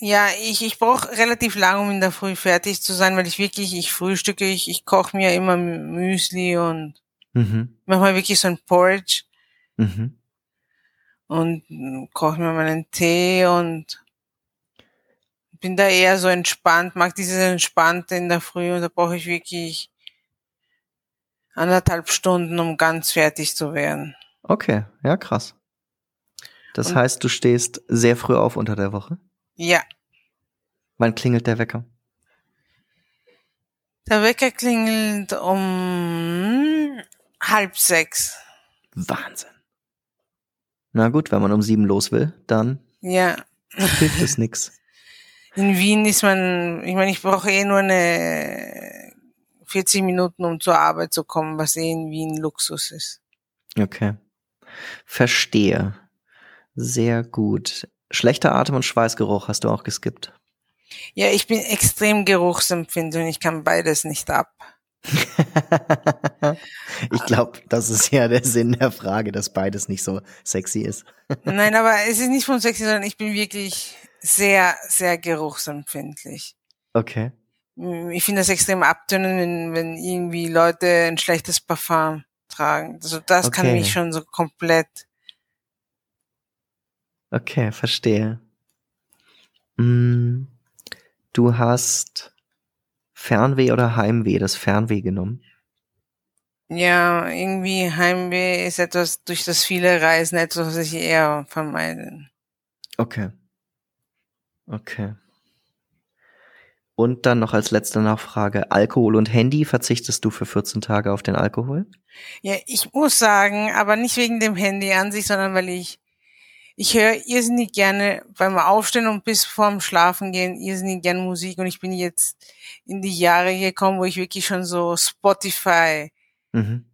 Ja, ich, ich brauche relativ lang, um in der Früh fertig zu sein, weil ich wirklich, ich frühstücke, ich, ich koche mir immer Müsli und mhm. manchmal wirklich so ein Porridge. Mhm. Und koche mir meinen Tee und bin da eher so entspannt, mag dieses Entspannte in der Früh und da brauche ich wirklich anderthalb Stunden, um ganz fertig zu werden. Okay, ja, krass. Das und heißt, du stehst sehr früh auf unter der Woche? Ja. Wann klingelt der Wecker? Der Wecker klingelt um halb sechs. Wahnsinn. Na gut, wenn man um sieben los will, dann ja. hilft es nix. In Wien ist man, ich meine, ich brauche eh nur eine 40 Minuten, um zur Arbeit zu kommen, was eh in Wien Luxus ist. Okay. Verstehe. Sehr gut. Schlechter Atem und Schweißgeruch hast du auch geskippt. Ja, ich bin extrem geruchsempfindlich und ich kann beides nicht ab. ich glaube, das ist ja der Sinn der Frage, dass beides nicht so sexy ist. Nein, aber es ist nicht von sexy, sondern ich bin wirklich sehr, sehr geruchsempfindlich. Okay. Ich finde das extrem abtönend, wenn, wenn irgendwie Leute ein schlechtes Parfum tragen. Also das okay. kann mich schon so komplett. Okay, verstehe. Mm, du hast Fernweh oder Heimweh, das Fernweh genommen? Ja, irgendwie Heimweh ist etwas durch das viele Reisen etwas, was ich eher vermeide. Okay. Okay. Und dann noch als letzte Nachfrage, Alkohol und Handy, verzichtest du für 14 Tage auf den Alkohol? Ja, ich muss sagen, aber nicht wegen dem Handy an sich, sondern weil ich, ich höre irrsinnig gerne beim Aufstehen und bis vorm Schlafen gehen irrsinnig gerne Musik und ich bin jetzt in die Jahre gekommen, wo ich wirklich schon so Spotify mhm.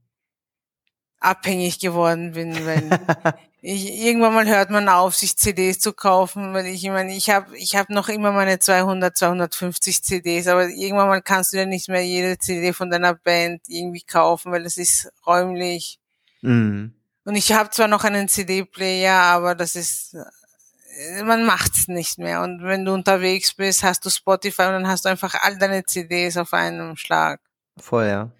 abhängig geworden bin, wenn ich, irgendwann mal hört man auf, sich CDs zu kaufen, weil ich, ich meine, ich habe ich hab noch immer meine 200, 250 CDs, aber irgendwann mal kannst du ja nicht mehr jede CD von deiner Band irgendwie kaufen, weil es ist räumlich. Mhm. Und ich habe zwar noch einen CD-Player, aber das ist, man macht's nicht mehr. Und wenn du unterwegs bist, hast du Spotify und dann hast du einfach all deine CDs auf einem Schlag. Voll, ja.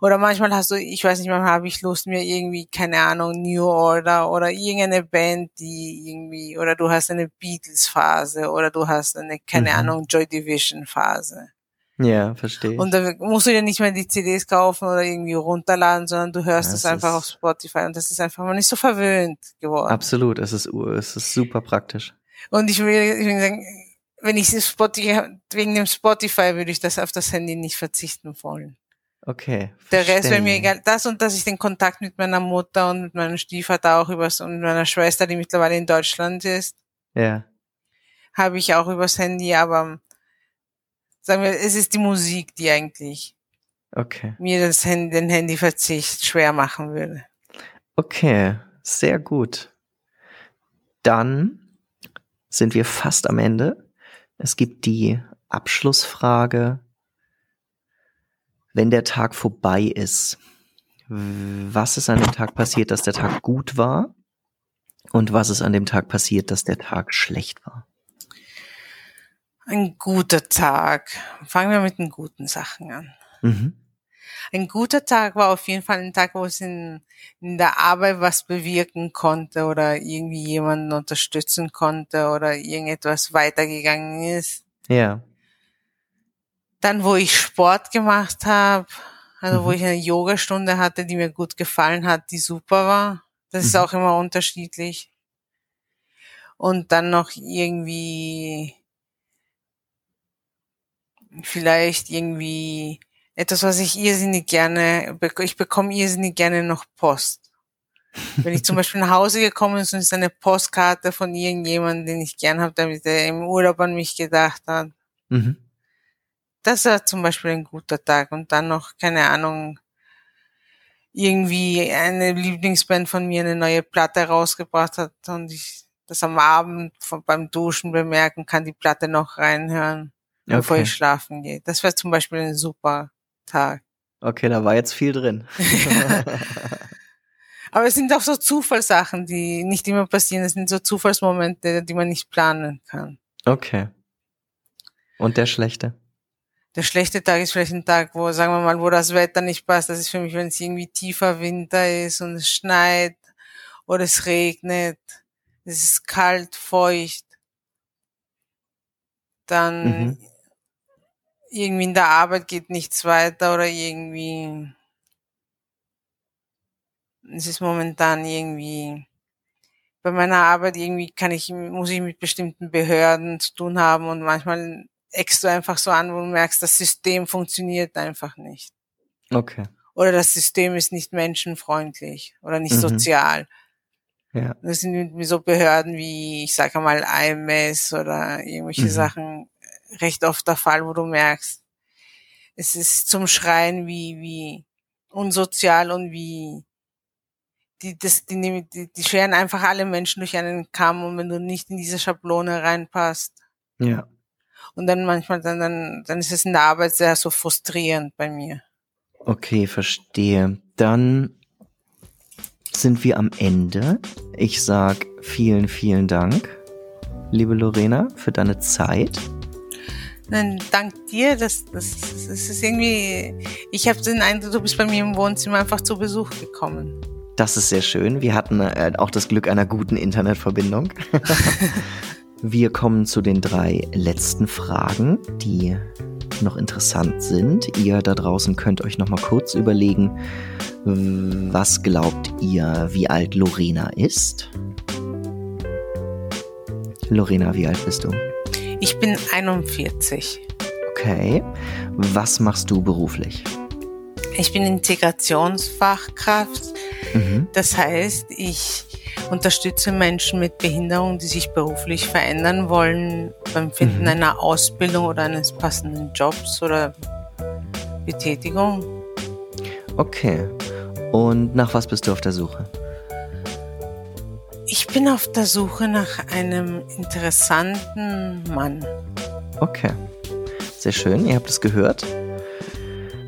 Oder manchmal hast du, ich weiß nicht, manchmal habe ich Lust, mir irgendwie, keine Ahnung, New Order oder irgendeine Band, die irgendwie, oder du hast eine Beatles-Phase oder du hast eine, keine mhm. Ahnung, Joy Division-Phase. Ja, verstehe. Und da musst du dir nicht mehr die CDs kaufen oder irgendwie runterladen, sondern du hörst es einfach auf Spotify und das ist einfach mal nicht so verwöhnt geworden. Absolut, es ist, es ist super praktisch. Und ich will, ich will sagen, wenn ich Spotify, wegen dem Spotify würde ich das auf das Handy nicht verzichten wollen. Okay. Der Rest wäre mir egal. Das und dass ich den Kontakt mit meiner Mutter und mit meinem Stiefvater auch übers und meiner Schwester, die mittlerweile in Deutschland ist. Ja. Habe ich auch übers Handy, aber sagen wir, es ist die Musik, die eigentlich okay. mir das Handy, den Handyverzicht schwer machen würde. Okay, sehr gut. Dann sind wir fast am Ende. Es gibt die Abschlussfrage wenn der Tag vorbei ist, was ist an dem Tag passiert, dass der Tag gut war? Und was ist an dem Tag passiert, dass der Tag schlecht war? Ein guter Tag. Fangen wir mit den guten Sachen an. Mhm. Ein guter Tag war auf jeden Fall ein Tag, wo es in, in der Arbeit was bewirken konnte oder irgendwie jemanden unterstützen konnte oder irgendetwas weitergegangen ist. Ja. Dann, wo ich Sport gemacht habe, also mhm. wo ich eine Yogastunde hatte, die mir gut gefallen hat, die super war. Das mhm. ist auch immer unterschiedlich. Und dann noch irgendwie vielleicht irgendwie etwas, was ich irrsinnig gerne, ich bekomme irrsinnig gerne noch Post. Wenn ich zum Beispiel nach Hause gekommen bin und es ist eine Postkarte von irgendjemandem, den ich gern habe, damit er im Urlaub an mich gedacht hat. Mhm das war zum Beispiel ein guter Tag. Und dann noch, keine Ahnung, irgendwie eine Lieblingsband von mir eine neue Platte rausgebracht hat und ich das am Abend von, beim Duschen bemerken kann, die Platte noch reinhören, okay. bevor ich schlafen gehe. Das wäre zum Beispiel ein super Tag. Okay, da war jetzt viel drin. Aber es sind auch so Zufallssachen, die nicht immer passieren. Es sind so Zufallsmomente, die man nicht planen kann. Okay. Und der schlechte? Der schlechte Tag ist vielleicht ein Tag, wo, sagen wir mal, wo das Wetter nicht passt. Das ist für mich, wenn es irgendwie tiefer Winter ist und es schneit oder es regnet. Es ist kalt, feucht. Dann mhm. Irgendwie in der Arbeit geht nichts weiter oder irgendwie es ist momentan irgendwie bei meiner Arbeit irgendwie kann ich, muss ich mit bestimmten Behörden zu tun haben und manchmal eckst du einfach so an, wo du merkst, das System funktioniert einfach nicht. Okay. Oder das System ist nicht menschenfreundlich oder nicht mhm. sozial. Ja. Das sind so Behörden wie, ich sage mal, IMS oder irgendwelche mhm. Sachen recht oft der Fall, wo du merkst, es ist zum Schreien wie, wie unsozial und wie die, das, die, die, die scheren einfach alle Menschen durch einen Kamm und wenn du nicht in diese Schablone reinpasst. Ja. Und dann manchmal, dann, dann, dann ist es in der Arbeit sehr so frustrierend bei mir. Okay, verstehe. Dann sind wir am Ende. Ich sag vielen, vielen Dank, liebe Lorena, für deine Zeit. Nein, dank dir. Das, das, das ist irgendwie. Ich habe den Eindruck, du bist bei mir im Wohnzimmer einfach zu Besuch gekommen. Das ist sehr schön. Wir hatten äh, auch das Glück einer guten Internetverbindung. Wir kommen zu den drei letzten Fragen, die noch interessant sind. Ihr da draußen könnt euch noch mal kurz überlegen, was glaubt ihr, wie alt Lorena ist? Lorena, wie alt bist du? Ich bin 41. Okay. Was machst du beruflich? Ich bin Integrationsfachkraft. Mhm. Das heißt, ich unterstütze Menschen mit Behinderung, die sich beruflich verändern wollen, beim Finden mhm. einer Ausbildung oder eines passenden Jobs oder Betätigung. Okay. Und nach was bist du auf der Suche? Ich bin auf der Suche nach einem interessanten Mann. Okay. Sehr schön, ihr habt es gehört.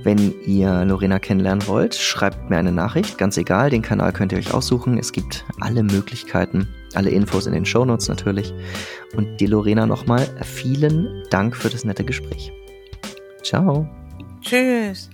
Wenn ihr Lorena kennenlernen wollt, schreibt mir eine Nachricht, ganz egal, den Kanal könnt ihr euch aussuchen. Es gibt alle Möglichkeiten, alle Infos in den Shownotes natürlich. Und dir Lorena nochmal vielen Dank für das nette Gespräch. Ciao. Tschüss.